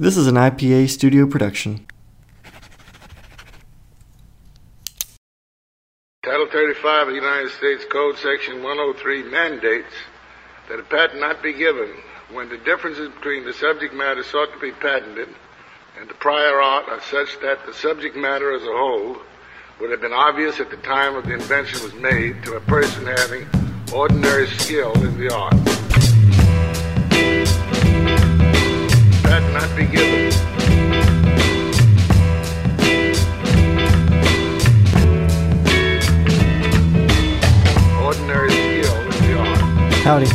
This is an IPA studio production. Title 35 of the United States Code, Section 103 mandates that a patent not be given when the differences between the subject matter sought to be patented and the prior art are such that the subject matter as a whole would have been obvious at the time of the invention was made to a person having ordinary skill in the art. Patent be given. Ordinary skill in the art. Howdy,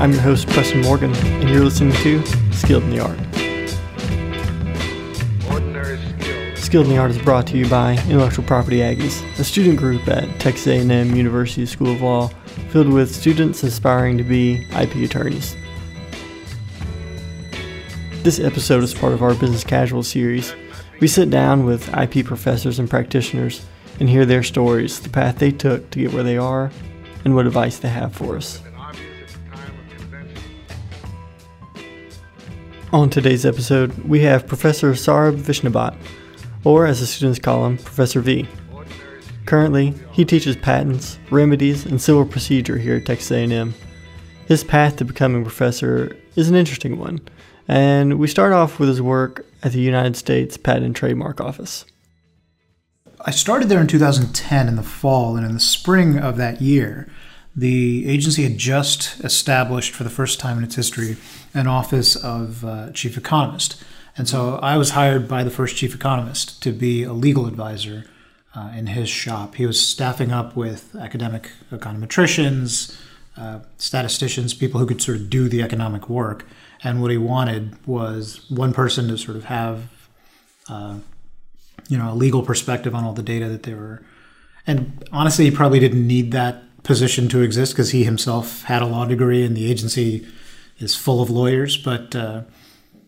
I'm your host Preston Morgan, and you're listening to Skilled in the Art. Ordinary. Skilled in the Art is brought to you by Intellectual Property Aggies, a student group at Texas A&M University School of Law filled with students aspiring to be IP attorneys. This episode is part of our Business Casual series. We sit down with IP professors and practitioners and hear their stories, the path they took to get where they are, and what advice they have for us. On today's episode, we have Professor Saurabh Vishnubhakat, or as the students call him, Professor V. Currently, he teaches patents, remedies, and civil procedure here at Texas A&M. His path to becoming a professor is an interesting one, and we start off with his work at the United States Patent and Trademark Office. I started there in 2010 in the fall, and in the spring of that year, the agency had just established for the first time in its history an office of uh, chief economist. And so I was hired by the first chief economist to be a legal advisor uh, in his shop. He was staffing up with academic econometricians, uh, statisticians, people who could sort of do the economic work. And what he wanted was one person to sort of have uh, you know a legal perspective on all the data that they were and honestly he probably didn't need that position to exist because he himself had a law degree and the agency is full of lawyers but uh,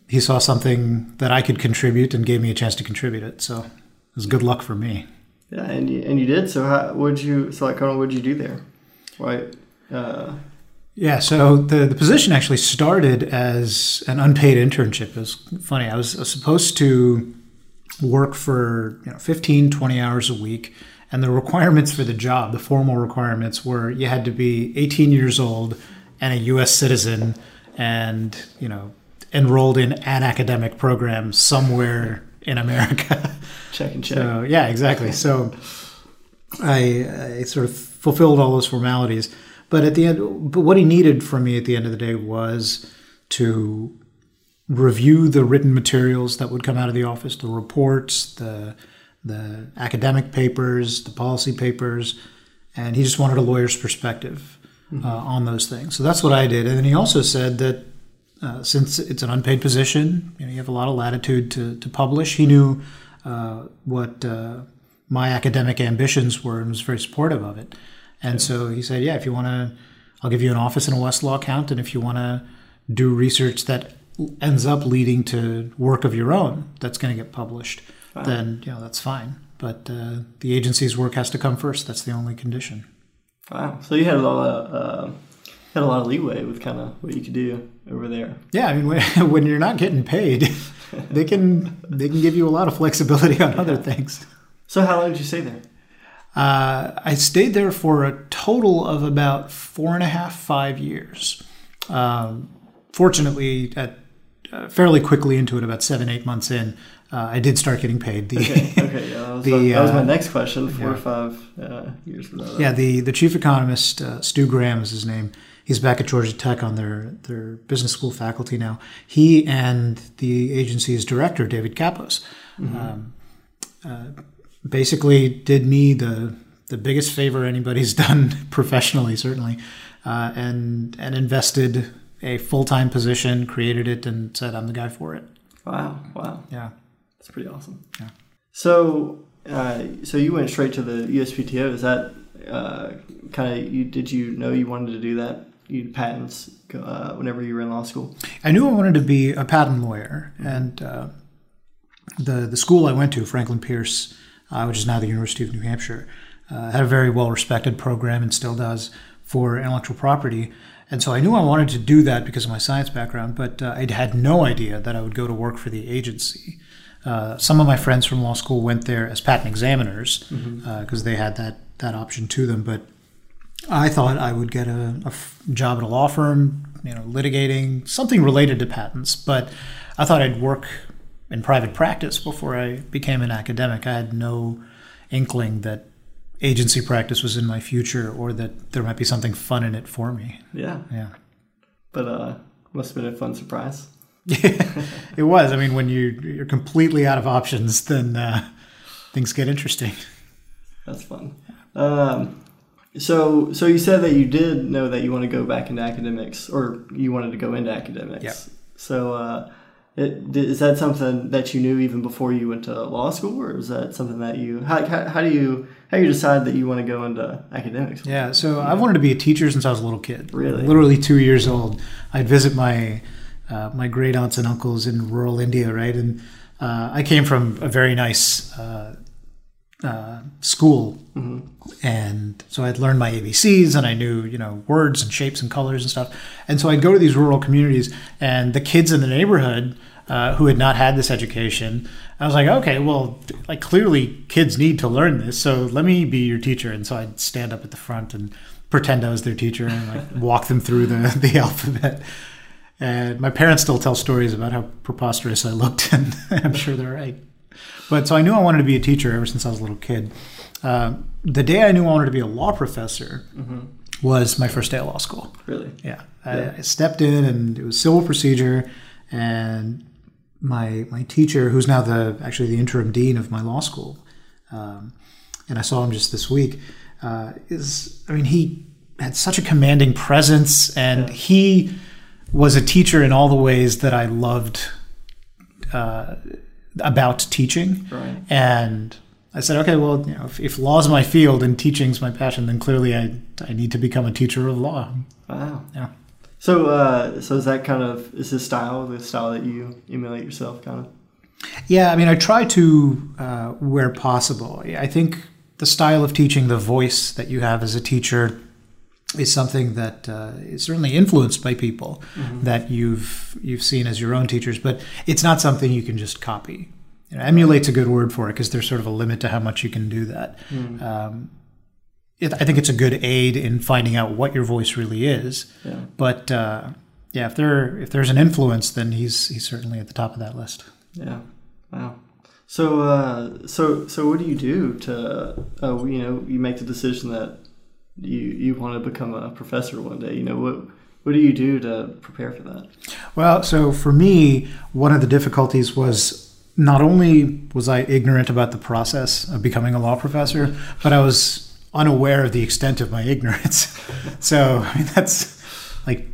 he saw something that i could contribute and gave me a chance to contribute it so it was good luck for me Yeah, and you, and you did. So how would you? So like, what would you do there? Why? Uh, Yeah, so the, the position actually started as an unpaid internship. It was funny. I was, I was supposed to work for you know, 15, 20 hours a week. And the requirements for the job, the formal requirements, were you had to be 18 years old and a U.S. citizen and, you know, enrolled in an academic program somewhere in America. check and check. So yeah, exactly. So I, I sort of fulfilled all those formalities, but at the end, but what he needed from me at the end of the day was to review the written materials that would come out of the office, the reports, the the academic papers, the policy papers, and he just wanted a lawyer's perspective uh, on those things. So that's what I did, and then he also said that uh, since it's an unpaid position, you know, you have a lot of latitude to, to publish. He knew uh, what uh, my academic ambitions were and was very supportive of it. And so he said, "Yeah, if you want to, I'll give you an office and a Westlaw account, and if you want to do research that ends up leading to work of your own that's going to get published, then you know that's fine. But uh, the agency's work has to come first. That's the only condition." Wow. So you had a lot of uh, had a lot of leeway with kind of what you could do over there. Yeah, I mean, when, when you're not getting paid, they can they can give you a lot of flexibility on other things. So how long did you stay there? Uh, I stayed there for a total of about four and a half, five years. Um, fortunately, at uh, fairly quickly into it, about seven, eight months in, uh, I did start getting paid. The, Okay. Okay. Yeah. That was, The, that was my uh, next question. Four yeah. or five uh, years from now. yeah, the the chief economist, uh, Stu Graham is his name. He's back at Georgia Tech on their their business school faculty now. He and the agency's director, David Kappos, um, uh, basically did me the the biggest favor anybody's done professionally, certainly, uh, and and invested a full time position, created it, and said I'm the guy for it. Wow. Wow. Yeah. That's pretty awesome. Yeah. So, uh, so you went straight to the USPTO. Is that uh, kind of you? Did you know you wanted to do that? You patents uh, whenever you were in law school. I knew I wanted to be a patent lawyer, and uh, the the school I went to, Franklin Pierce, which is now the University of New Hampshire, uh, had a very well respected program and still does for intellectual property. And so I knew I wanted to do that because of my science background, but uh, I had no idea that I would go to work for the agency. Uh, some of my friends from law school went there as patent examiners because Mm-hmm. they had that, that option to them. But I thought I would get a, a f- job at a law firm, you know, litigating something related to patents. But I thought I'd work in private practice before I became an academic. I had no inkling that agency practice was in my future or that there might be something fun in it for me. Yeah. Yeah. But uh, must have been a fun surprise. it was. I mean, when you you're completely out of options, then uh, things get interesting. That's fun. Um, so, so you said that you did know that you want to go back into academics, or you wanted to go into academics. Yep. So, uh, it, is that something that you knew even before you went to law school, or is that something that you how, how, how do you how you decide that you want to go into academics? Yeah. So I've wanted to be a teacher since I was a little kid. Really? Literally two years old. I'd visit my uh, my great aunts and uncles in rural India, right? And uh, I came from a very nice uh, uh, school, and so I'd learned my ABCs and I knew you know words and shapes and colors and stuff. And so I'd go to these rural communities, and the kids in the neighborhood uh, who had not had this education, I was like, okay, well, like clearly kids need to learn this, so let me be your teacher. And so I'd stand up at the front and pretend I was their teacher and like walk them through the the alphabet. And my parents still tell stories about how preposterous I looked, and I'm sure they're right. But so I knew I wanted to be a teacher ever since I was a little kid. Uh, the day I knew I wanted to be a law professor was my first day of law school. Really? Yeah, I, I stepped in, and it was civil procedure, and my my teacher, who's now the actually the interim dean of my law school, um, and I saw him just this week. Uh, is I mean he had such a commanding presence, and Yeah. he was a teacher in all the ways that I loved uh, about teaching. Right. And I said, okay, well, you know, if, if law's my field and teaching's my passion, then clearly I, I need to become a teacher of law. Wow. Yeah. So, uh, so is that kind of is this style the style that you emulate yourself, kind of? Yeah, I mean, I try to, uh, where possible. I think the style of teaching, the voice that you have as a teacher, is something that uh, is certainly influenced by people that you've you've seen as your own teachers, but it's not something you can just copy. You know, emulate's a good word for it because there's sort of a limit to how much you can do that. Um, it, I think it's a good aid in finding out what your voice really is. Yeah. But uh, yeah, if there if there's an influence, then he's he's certainly at the top of that list. Yeah. Wow. So, uh, so, so, what do you do to, uh, you know, you make the decision that you you want to become a professor one day? You know, what what do you do to prepare for that? Well, so for me, one of the difficulties was not only was I ignorant about the process of becoming a law professor, but I was unaware of the extent of my ignorance. so I mean, that's like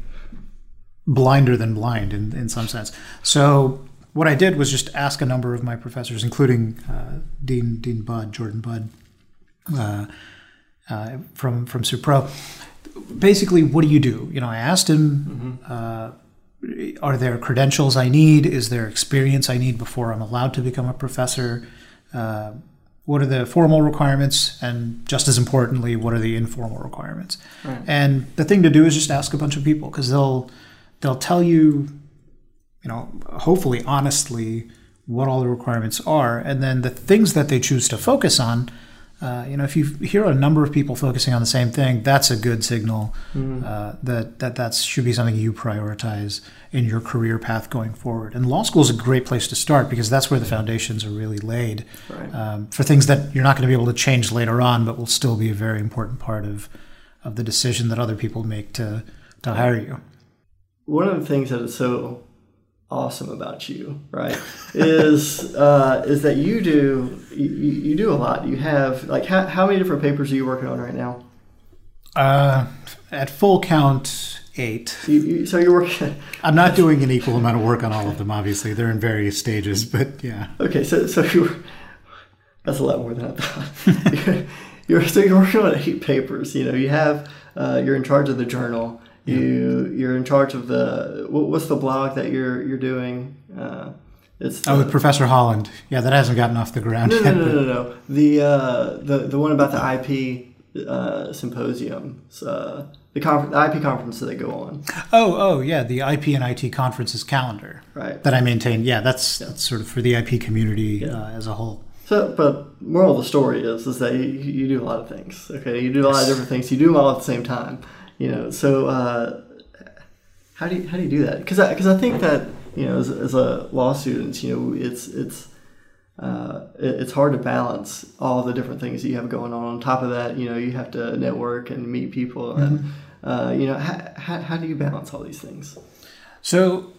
blinder than blind in, in some sense. So what I did was just ask a number of my professors, including uh, Dean Dean Budd, Jordan Budd, uh, uh, from from Supro. Basically, what do you do? You know, I asked him, uh, are there credentials I need? Is there experience I need before I'm allowed to become a professor? Uh, what are the formal requirements? And just as importantly, what are the informal requirements? Right. And the thing to do is just ask a bunch of people because they'll they'll tell you, you know, hopefully honestly what all the requirements are, and then the things that they choose to focus on. Uh, you know, if you hear a number of people focusing on the same thing, that's a good signal uh, that that that should be something you prioritize in your career path going forward. And law school is a great place to start because that's where the foundations are really laid Right. um, for things that you're not going to be able to change later on, but will still be a very important part of of the decision that other people make to to hire you. One of the things that is so awesome about you, right, is uh, is that you do you, you do a lot. You have like how, how many different papers are you working on right now? Uh, at full count, eight. You, you, so you're working. I'm not doing an equal amount of work on all of them. Obviously, they're in various stages, but yeah. Okay, so so you that's a lot more than I thought. you're, you're so you're working on eight papers. You know, you have uh, you're in charge of the journal. You you're in charge of the what, what's the blog that you're you're doing? Uh, it's Oh, with Professor Holland. Yeah, that hasn't gotten off the ground no, yet. no, no, no, no. The uh, the the one about the IP uh, symposium. Uh, the, confer- the IP conference that they go on. Oh, oh, yeah, the IP and IT conferences calendar Right. that I maintain. Yeah, that's that's sort of for the IP community uh, as a whole. So, but moral of the story is is that you, you do a lot of things. Okay, you do a lot of different things. You do them all at the same time. You know, so uh, how do you how do you do that? Because because I, think that you know as, as a law student, you know, it's it's uh, it- it's hard to balance all the different things that you have going on. On top of that, you know, you have to network and meet people, and uh, you know, how, how, how do you balance all these things? So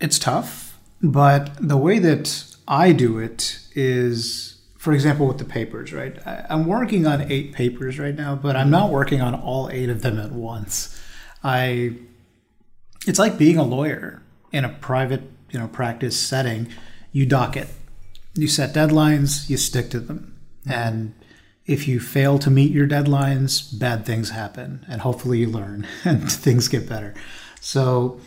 it's tough, but the way that I do it is, for example, with the papers, right? I, I'm working on eight papers right now, but I'm not working on all eight of them at once. I, it's like being a lawyer in a private, you know, practice setting. You docket, you set deadlines, you stick to them, and if you fail to meet your deadlines, bad things happen, and hopefully you learn and things get better. So,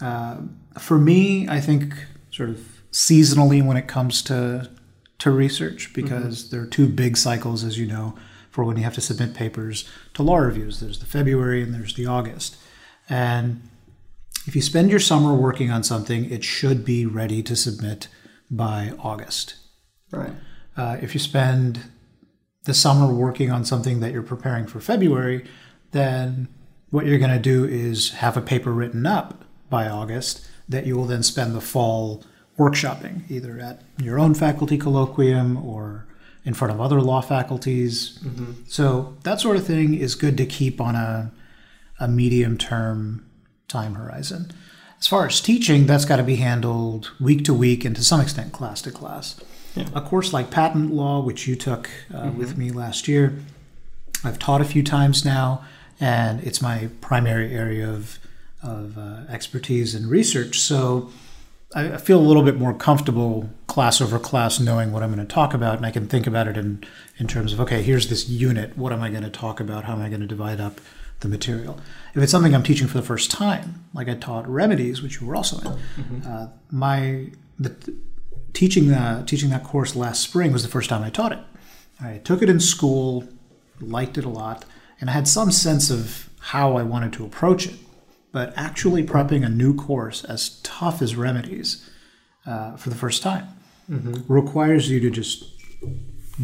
uh, for me, I think sort of seasonally when it comes to to research, because there are two big cycles, as you know, for when you have to submit papers to law reviews. There's the February and there's the August, and if you spend your summer working on something, it should be ready to submit by August. Right. Uh, if you spend the summer working on something that you're preparing for February, then what you're going to do is have a paper written up by August that you will then spend the fall workshopping, either at your own faculty colloquium or in front of other law faculties. So that sort of thing is good to keep on a, a medium term time horizon. As far as teaching, that's got to be handled week to week and to some extent class to class. A course like patent law, which you took uh, with me last year, I've taught a few times now, and it's my primary area of, of uh, expertise and research. So I feel a little bit more comfortable class over class knowing what I'm going to talk about, and I can think about it in, in terms of okay, here's this unit. What am I going to talk about? How am I going to divide up the material? If it's something I'm teaching for the first time, like I taught remedies, which you were also in, uh, my the teaching that teaching that course last spring was the first time I taught it. I took it in school, liked it a lot, and I had some sense of how I wanted to approach it. But actually prepping a new course as tough as remedies uh, for the first time requires you to just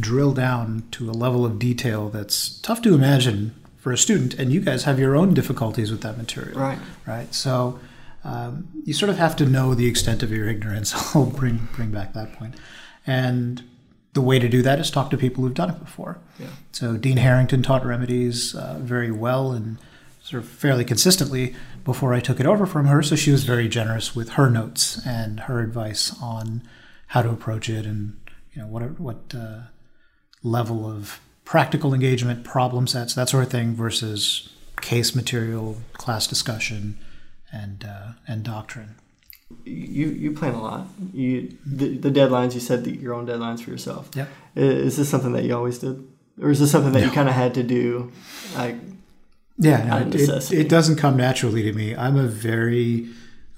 drill down to a level of detail that's tough to imagine for a student. And you guys have your own difficulties with that material Right. right? So um, you sort of have to know the extent of your ignorance. I'll bring bring back that point. point, and the way to do that is talk to people who've done it before. Yeah. So Dean Harrington taught remedies uh, very well and sort of fairly consistently before I took it over from her. So she was very generous with her notes and her advice on how to approach it and you know what what uh, level of practical engagement, problem sets, that sort of thing, versus case material, class discussion, and uh, and doctrine. You you plan a lot. You the, the deadlines. You said the, your own deadlines for yourself. Yep. I- Is this something that you always did, or is this something that you kind of had to do? Like, Yeah, no, it, it, doesn't come naturally to me. I'm a very,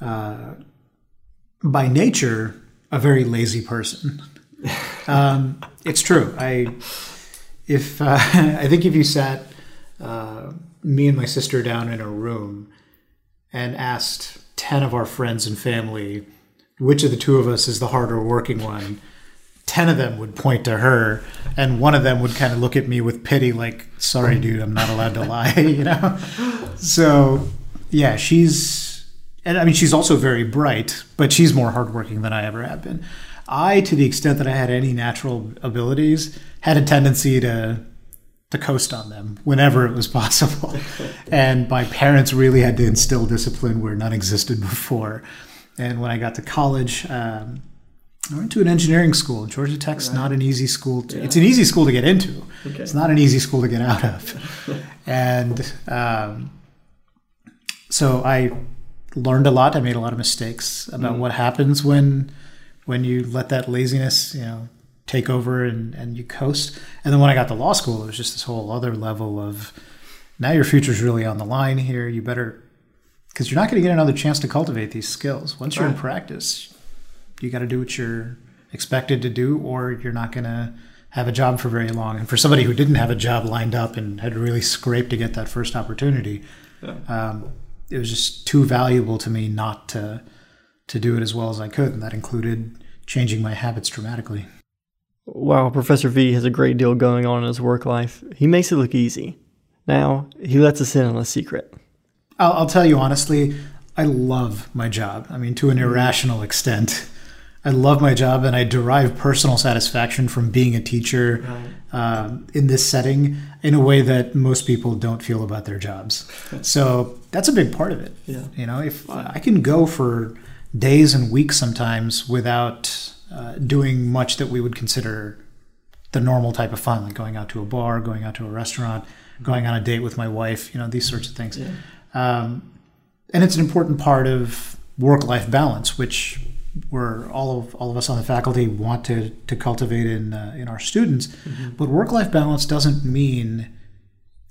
uh, by nature, a very lazy person. um, it's true. I, if uh, I think if you sat uh, me and my sister down in a room and asked ten of our friends and family which of the two of us is the harder working one, ten of them would point to her, and one of them would kind of look at me with pity, like, "Sorry, dude, I'm not allowed to lie," you know. So, yeah, she's, and I mean, she's also very bright, but she's more hardworking than I ever have been. I, to the extent that I had any natural abilities, had a tendency to to coast on them whenever it was possible. and my parents really had to instill discipline where none existed before. And when I got to college, um, I went to an engineering school. Georgia Tech's not an easy school. To, It's an easy school to get into. Okay. It's not an easy school to get out of. and um, so I learned a lot. I made a lot of mistakes about what happens when when you let that laziness, you know, take over and, and you coast. And then when I got to law school, it was just this whole other level of now your future's really on the line here. You better because you're not going to get another chance to cultivate these skills once you're in practice. You got to do what you're expected to do, or you're not going to have a job for very long. And for somebody who didn't have a job lined up and had to really scrape to get that first opportunity, Um, it was just too valuable to me not to to do it as well as I could, and that included changing my habits dramatically. While Professor V has a great deal going on in his work life, he makes it look easy. Now, he lets us in on a secret. I'll, I'll tell you honestly, I love my job. I mean, to an irrational extent. I love my job and I derive personal satisfaction from being a teacher right. um, in this setting in a way that most people don't feel about their jobs. so that's a big part of it. Yeah. You know, if I can go for days and weeks sometimes without uh, doing much that we would consider the normal type of fun, like going out to a bar, going out to a restaurant, going on a date with my wife, you know, these sorts of things. Yeah. Um, and it's an important part of work-life balance, which we're all of all of us on the faculty want to to cultivate in uh, in our students. Mm-hmm. But work-life balance doesn't mean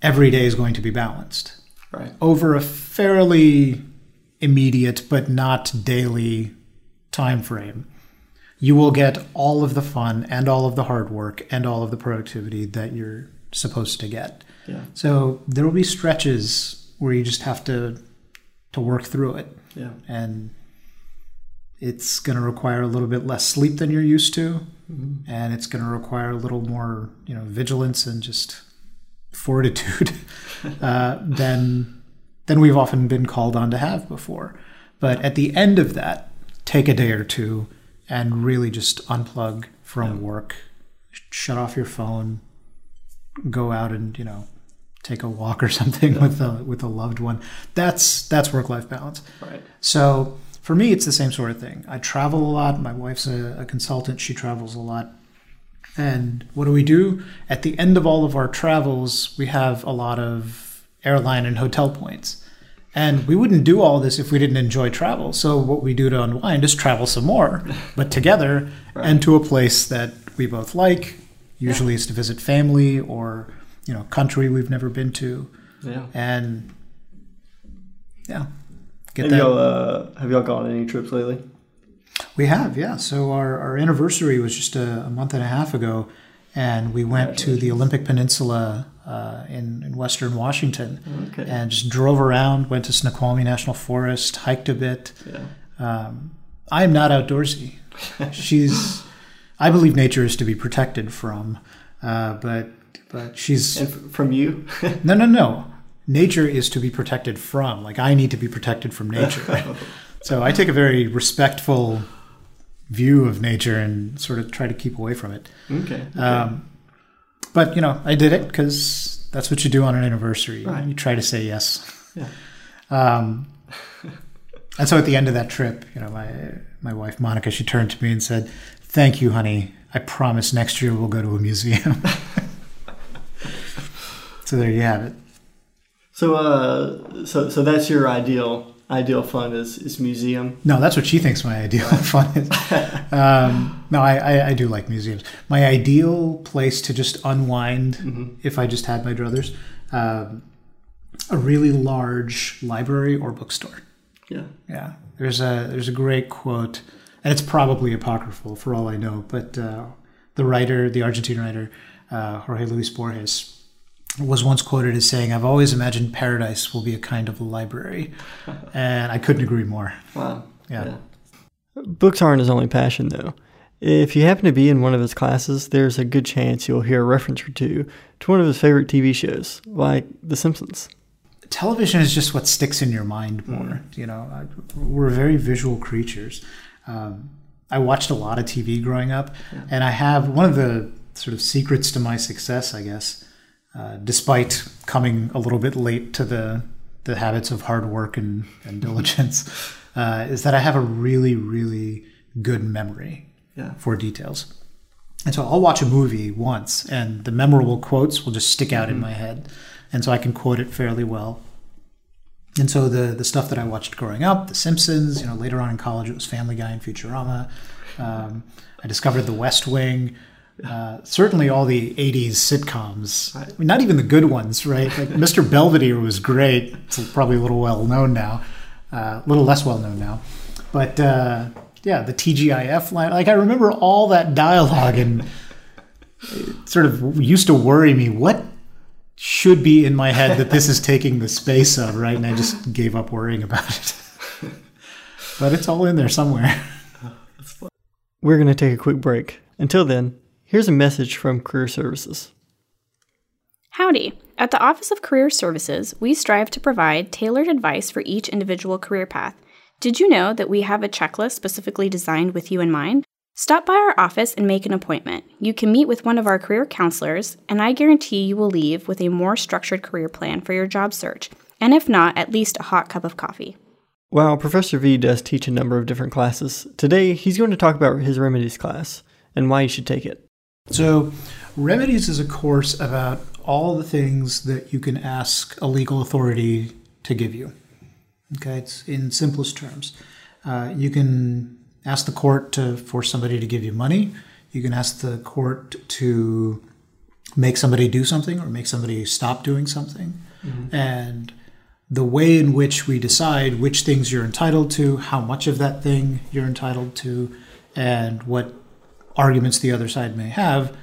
every day is going to be balanced. Right. Over a fairly immediate but not daily time frame, you will get all of the fun and all of the hard work and all of the productivity that you're supposed to get. Yeah. So there will be stretches where you just have to to work through it. Yeah. And it's going to require a little bit less sleep than you're used to, mm-hmm. and it's going to require a little more, you know, vigilance and just fortitude uh, than than we've often been called on to have before. But at the end of that, take a day or two and really just unplug from yeah. work, shut off your phone, go out and you know take a walk or something yeah. with a with a loved one. That's that's work life balance. Right. So for me, it's the same sort of thing. I travel a lot. My wife's a, a consultant; she travels a lot. And what do we do? At the end of all of our travels, we have a lot of airline and hotel points. And we wouldn't do all this if we didn't enjoy travel. So what we do to unwind is travel some more, but together right. and to a place that we both like. Usually yeah. it's to visit family or, you know, country we've never been to. Yeah. And yeah. Get have that. Y'all, uh, have y'all gone any trips lately? We have, yeah. So our, our anniversary was just a, a month and a half ago, and we went to the Olympic Peninsula uh, in, in Western Washington okay. and just drove around, went to Snoqualmie National Forest, hiked a bit. Yeah. Um, I am not outdoorsy. she's, I believe nature is to be protected from, uh, but but she's and from you. no, no, no. Nature is to be protected from. Like I need to be protected from nature. so I take a very respectful view of nature and sort of try to keep away from it. Okay. okay. Um, but you know, I did it because that's what you do on an anniversary. Right. You try to say yes. Yeah. Um, and so at the end of that trip, you know, my my wife Monica, she turned to me and said, "Thank you, honey. I promise next year we'll go to a museum." so there you have it. So, uh, so so that's your ideal ideal fun is, is museum. No, that's what she thinks my ideal fund is. Um, no, I, I, I, do like museums. My ideal place to just unwind, mm-hmm. if I just had my druthers, um, a really large library or bookstore. Yeah, yeah. There's a there's a great quote, and it's probably apocryphal for all I know. But uh, the writer, the Argentine writer, uh, Jorge Luis Borges, was once quoted as saying, I've always imagined paradise will be a kind of library. and I couldn't agree more. Wow. Yeah. yeah. Books aren't his only passion, though. If you happen to be in one of his classes, there's a good chance you'll hear a reference or two to one of his favorite TV shows, like The Simpsons. Television is just what sticks in your mind more. Mm. You know, we're very visual creatures. Um, I watched a lot of TV growing up, yeah. and I have one of the sort of secrets to my success, I guess, uh, despite coming a little bit late to the the habits of hard work and, and diligence, uh, is that I have a really, really good memory yeah. for details. And so I'll watch a movie once, and the memorable quotes will just stick out mm-hmm. in my head, and so I can quote it fairly well. And so the the stuff that I watched growing up, The Simpsons, you know, later on in college it was Family Guy and Futurama. Um, I discovered The West Wing. Uh, certainly all the 80s sitcoms I mean, not even the good ones right like mr belvedere was great it's probably a little well known now uh, a little less well known now but uh, yeah the tgif line like i remember all that dialogue and it sort of used to worry me what should be in my head that this is taking the space of, right? And I just gave up worrying about it. but it's all in there somewhere. We're going to take a quick break. Until then, here's a message from Career Services. Howdy. At the Office of Career Services, we strive to provide tailored advice for each individual career path. Did you know that we have a checklist specifically designed with you in mind? Stop by our office and make an appointment. You can meet with one of our career counselors, and I guarantee you will leave with a more structured career plan for your job search, and if not, at least a hot cup of coffee. While Professor V does teach a number of different classes, today he's going to talk about his remedies class and why you should take it. So, remedies is a course about all the things that you can ask a legal authority to give you. Okay, it's in simplest terms. Uh, you can ask the court to force somebody to give you money. You can ask the court to make somebody do something or make somebody stop doing something. Mm-hmm. And the way in which we decide which things you're entitled to, how much of that thing you're entitled to, and what arguments the other side may have,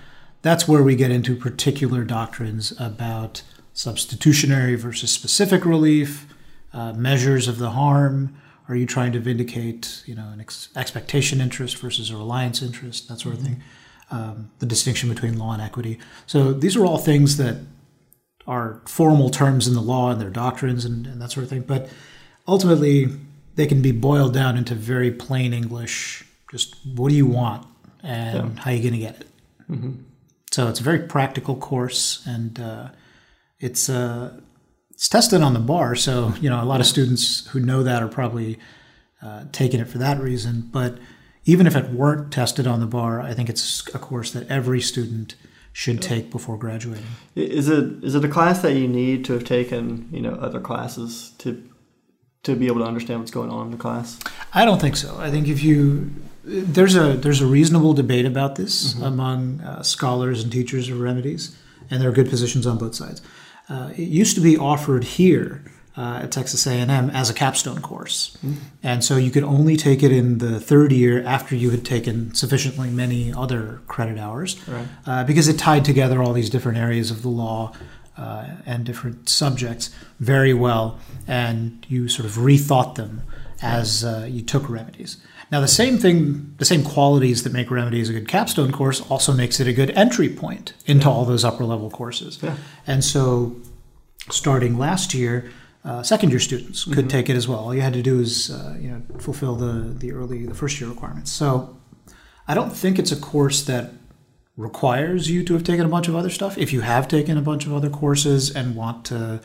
that's where we get into particular doctrines about substitutionary versus specific relief, uh, measures of the harm. Are you trying to vindicate, you know, an ex- expectation interest versus a reliance interest, that sort of thing? Um, the distinction between law and equity. So these are all things that are formal terms in the law and their doctrines and, and that sort of thing. But ultimately, they can be boiled down into very plain English. Just what do you want and yeah. how are you going to get it? Mm-hmm. So it's a very practical course, and uh, it's uh, it's tested on the bar. So you know a lot of students who know that are probably uh, taking it for that reason. But even if it weren't tested on the bar, I think it's a course that every student should take before graduating. Is it is it a class that you need to have taken you know other classes to to be able to understand what's going on in the class? I don't think so. I think if you there's a there's a reasonable debate about this mm-hmm. among uh, scholars and teachers of remedies, and there are good positions on both sides. Uh, it used to be offered here uh, at Texas A&M as a capstone course, mm-hmm. and so you could only take it in the third year after you had taken sufficiently many other credit hours, right. Uh, because it tied together all these different areas of the law. Uh, and different subjects very well, and you sort of rethought them as uh, you took remedies. Now, the same thing, the same qualities that make Remedies a good capstone course also makes it a good entry point into yeah. all those upper level courses. Yeah. And so, starting last year, uh, second year students could mm-hmm. take it as well. All you had to do is, uh, you know, fulfill the the early the first year requirements. So, I don't think it's a course that requires you to have taken a bunch of other stuff. If you have taken a bunch of other courses and want to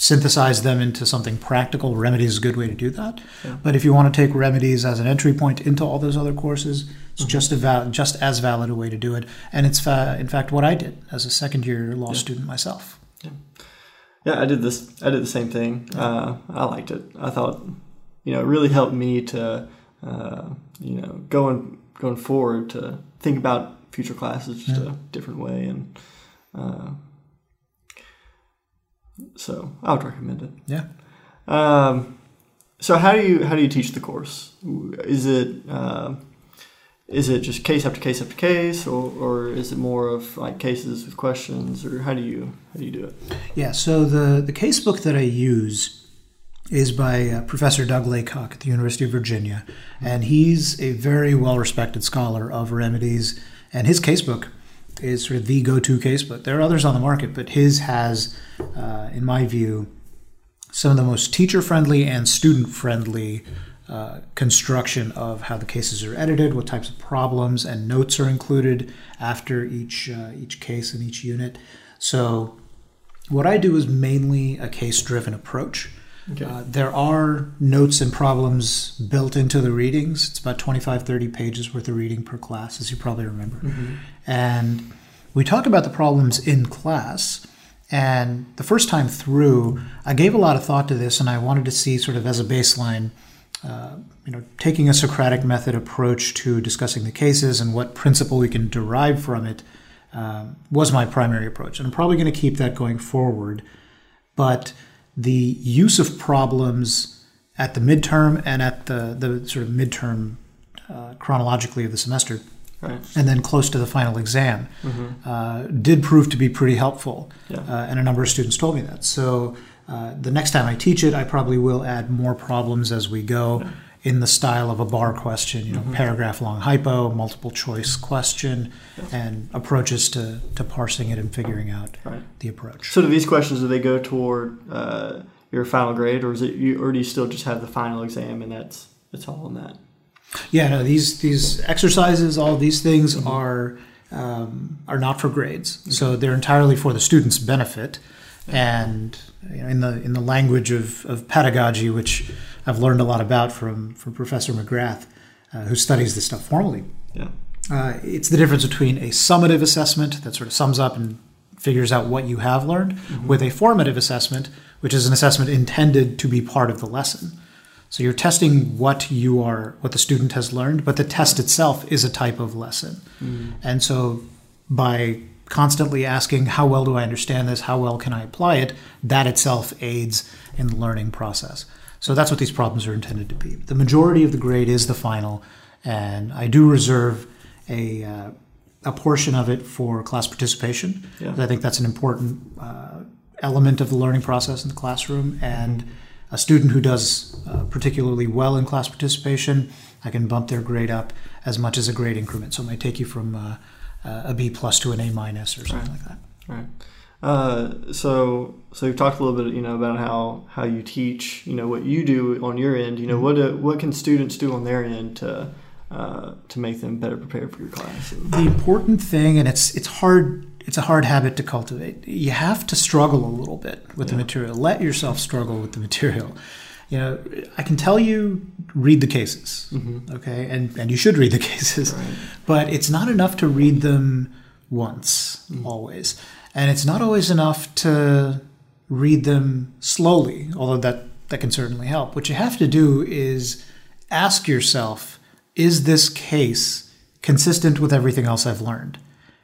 synthesize them into something practical. Remedies is a good way to do that. Yeah. But if you want to take remedies as an entry point into all those other courses, it's mm-hmm. just a val- just as valid a way to do it. And it's fa- in fact what I did as a second year law yeah. student myself. Yeah. yeah, I did this. I did the same thing. Uh, I liked it. I thought, you know, it really helped me to, uh, you know, going going forward to think about future classes just a different way and. Uh, so I would recommend it. Yeah. Um, so how do you how do you teach the course? Is it uh, is it just case after case after case, or, or is it more of like cases with questions, or how do you how do you do it? Yeah. So the the case book that I use is by uh, Professor Doug Laycock at the University of Virginia, and he's a very well respected scholar of remedies, and his case book is sort of the go-to case, but There are others on the market, but his has, uh, in my view, some of the most teacher-friendly and student-friendly uh, construction of how the cases are edited, what types of problems and notes are included after each uh, each case and each unit. So, what I do is mainly a case-driven approach. Okay. Uh, there are notes and problems built into the readings. It's about 25, 30 pages worth of reading per class, as you probably remember. Mm-hmm. And we talk about the problems in class. And the first time through, I gave a lot of thought to this, and I wanted to see, sort of as a baseline, uh, you know, taking a Socratic method approach to discussing the cases and what principle we can derive from it um, was my primary approach. And I'm probably going to keep that going forward. But the use of problems at the midterm and at the, the sort of midterm uh, chronologically of the semester Right. and then close to the final exam uh, did prove to be pretty helpful. Yeah. Uh, and a number of students told me that. So uh, the next time I teach it, I probably will add more problems as we go in the style of a bar question, you know, paragraph long hypo, multiple choice question, and approaches to, to parsing it and figuring out Right. the approach. So do these questions do they go toward uh, your final grade, or is it you, or do you still just have the final exam and that's it's all on that? Yeah, no, these these exercises, all these things are um, are not for grades, so they're entirely for the student's benefit. And you know, in the in the language of, of pedagogy, which I've learned a lot about from from Professor McGrath, uh, who studies this stuff formally, Yeah. uh, it's the difference between a summative assessment that sort of sums up and figures out what you have learned, with a formative assessment, which is an assessment intended to be part of the lesson. So you're testing what you are, what the student has learned, but the test itself is a type of lesson. And so by constantly asking, how well do I understand this? How well can I apply it? That itself aids in the learning process. So that's what these problems are intended to be. The majority of the grade is the final, and I do reserve a, uh, a portion of it for class participation. Yeah. I think that's an important uh, element of the learning process in the classroom. And a student who does uh, particularly well in class participation, I can bump their grade up as much as a grade increment. So it might take you from uh, a B plus to an A minus or something like that. Right. Uh, so so you've talked a little bit, you know, about how how you teach, you know, what you do on your end. You know, what do, what can students do on their end to uh, to make them better prepared for your class? The important thing, and it's it's hard. It's a hard habit to cultivate. You have to struggle a little bit with the material. Let yourself struggle with the material. You know, I can tell you read the cases, okay, and and you should read the cases, Right. but it's not enough to read them once always, and it's not always enough to read them slowly. Although that that can certainly help. What you have to do is ask yourself: Is this case consistent with everything else I've learned?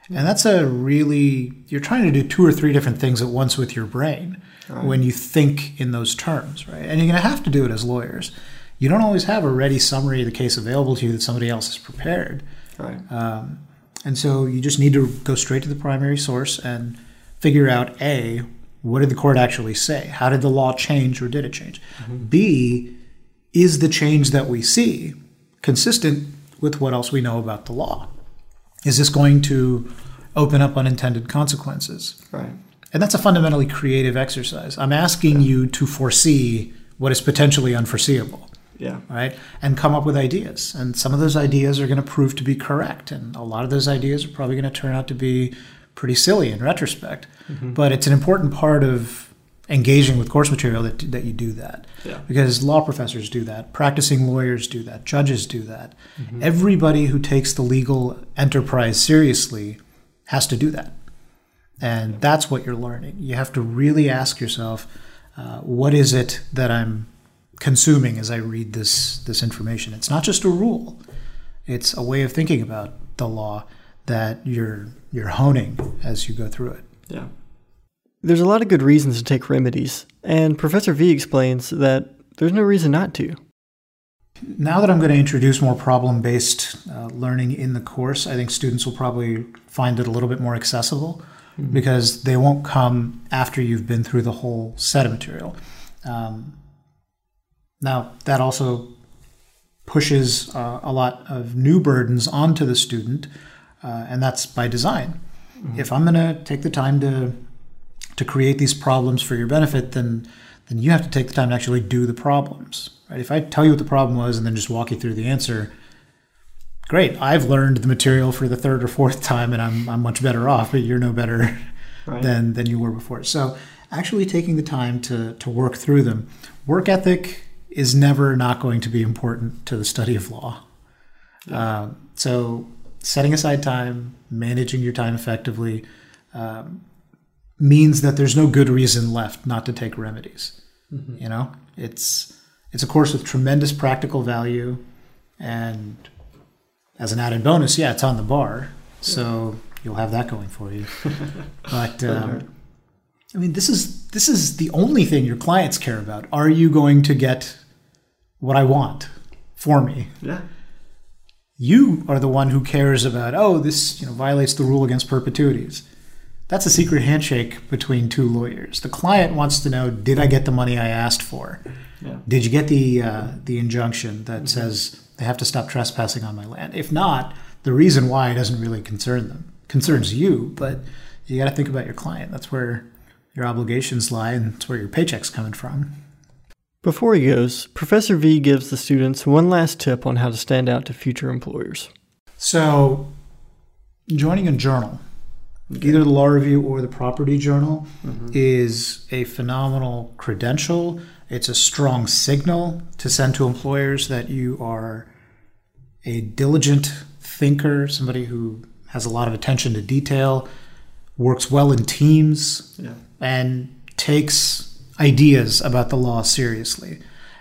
And that's a really, you're trying to do two or three different things at once with your brain when you think in those terms, right? And you're going to have to do it as lawyers. You don't always have a ready summary of the case available to you that somebody else has prepared. right. Um, and so you just need to go straight to the primary source and figure out A, what did the court actually say? How did the law change or did it change? Mm-hmm. B, is the change that we see consistent with what else we know about the law? Is this going to open up unintended consequences? Right. And that's a fundamentally creative exercise. I'm asking you to foresee what is potentially unforeseeable Yeah. right? And come up with ideas. And some of those ideas are going to prove to be correct. And a lot of those ideas are probably going to turn out to be pretty silly in retrospect. But it's an important part of engaging with course material that, that you do that. Yeah. Because law professors do that, practicing lawyers do that, judges do that. Everybody who takes the legal enterprise seriously has to do that. And that's what you're learning. You have to really ask yourself, uh, what is it that I'm consuming as I read this this information? It's not just a rule; it's a way of thinking about the law that you're you're honing as you go through it. Yeah. There's a lot of good reasons to take remedies, and Professor V explains that there's no reason not to. Now that I'm going to introduce more problem based uh, learning in the course, I think students will probably find it a little bit more accessible because they won't come after you've been through the whole set of material. Um, now, that also pushes uh, a lot of new burdens onto the student, uh, and that's by design. If I'm going to take the time to to create these problems for your benefit, then then you have to take the time to actually do the problems. Right? If I tell you what the problem was and then just walk you through the answer, great. I've learned the material for the third or fourth time, and I'm I'm much better off. But you're no better Right. than than you were before. So actually taking the time to to work through them. Work ethic is never not going to be important to the study of law. Um, so setting aside time, managing your time effectively, um, means that there's no good reason left not to take remedies. You know, it's it's a course with tremendous practical value, and as an added bonus, yeah, it's on the bar, so you'll have that going for you. but um, I mean, this is this is the only thing your clients care about. Are you going to get what I want for me? Yeah. You are the one who cares about, oh, this you know, violates the rule against perpetuities. That's a secret handshake between two lawyers. The client wants to know, did I get the money I asked for? Yeah. Did you get the uh, the injunction that says they have to stop trespassing on my land? If not, the reason why doesn't really concern them. Concerns you, but you got to think about your client. That's where your obligations lie, and that's where your paycheck's coming from. Before he goes, Professor V gives the students one last tip on how to stand out to future employers. So, joining a journal, either the law review or the property journal, mm-hmm. is a phenomenal credential. It's a strong signal to send to employers that you are a diligent thinker, somebody who has a lot of attention to detail, works well in teams, Yeah. And takes ideas about the law seriously.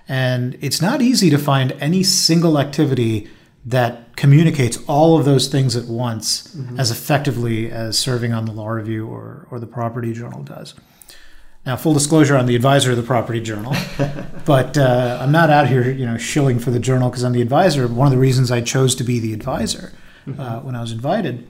And it's not easy to find any single activity that communicates all of those things at once as effectively as serving on the law review or, or the property journal does. Now, full disclosure, I'm the advisor of the Property Journal, but uh, I'm not out here, you know, shilling for the journal because I'm the advisor. One of the reasons I chose to be the advisor uh, when I was invited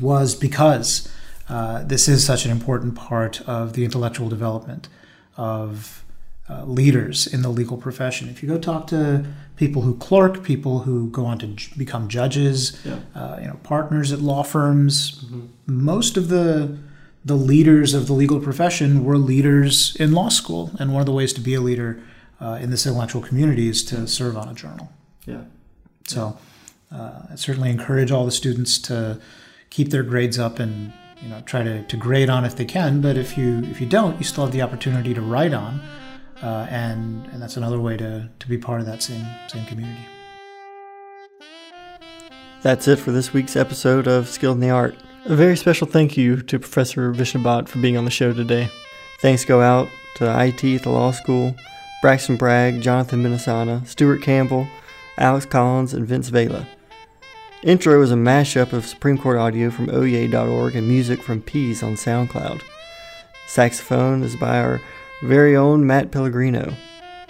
was because uh, this is such an important part of the intellectual development of uh, leaders in the legal profession. If you go talk to people who clerk, people who go on to j- become judges, Yeah. uh, you know, partners at law firms, most of the the leaders of the legal profession were leaders in law school, and one of the ways to be a leader uh, in this intellectual community is to serve on a journal. Yeah. So, uh, I certainly encourage all the students to keep their grades up and you know try to, to grade on if they can. But if you if you don't, you still have the opportunity to write on, uh, and and that's another way to, to be part of that same same community. That's it for this week's episode of Skilled in the Art. A very special thank you to Professor Vishnubhakat for being on the show today. Thanks go out to IT at the law school, Braxton Bragg, Jonathan Minnesota, Stuart Campbell, Alex Collins, and Vince Vela. Intro is a mashup of Supreme Court audio from Oyez.org and music from Peas on SoundCloud. Saxophone is by our very own Matt Pellegrino.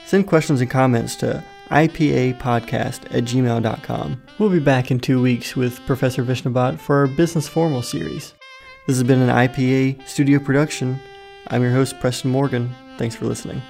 Send questions and comments to IPApodcast at gmail.com. We'll be back in two weeks with Professor Vishnubhakat for our Business Formal series. This has been an IPA studio production. I'm your host, Preston Morgan. Thanks for listening.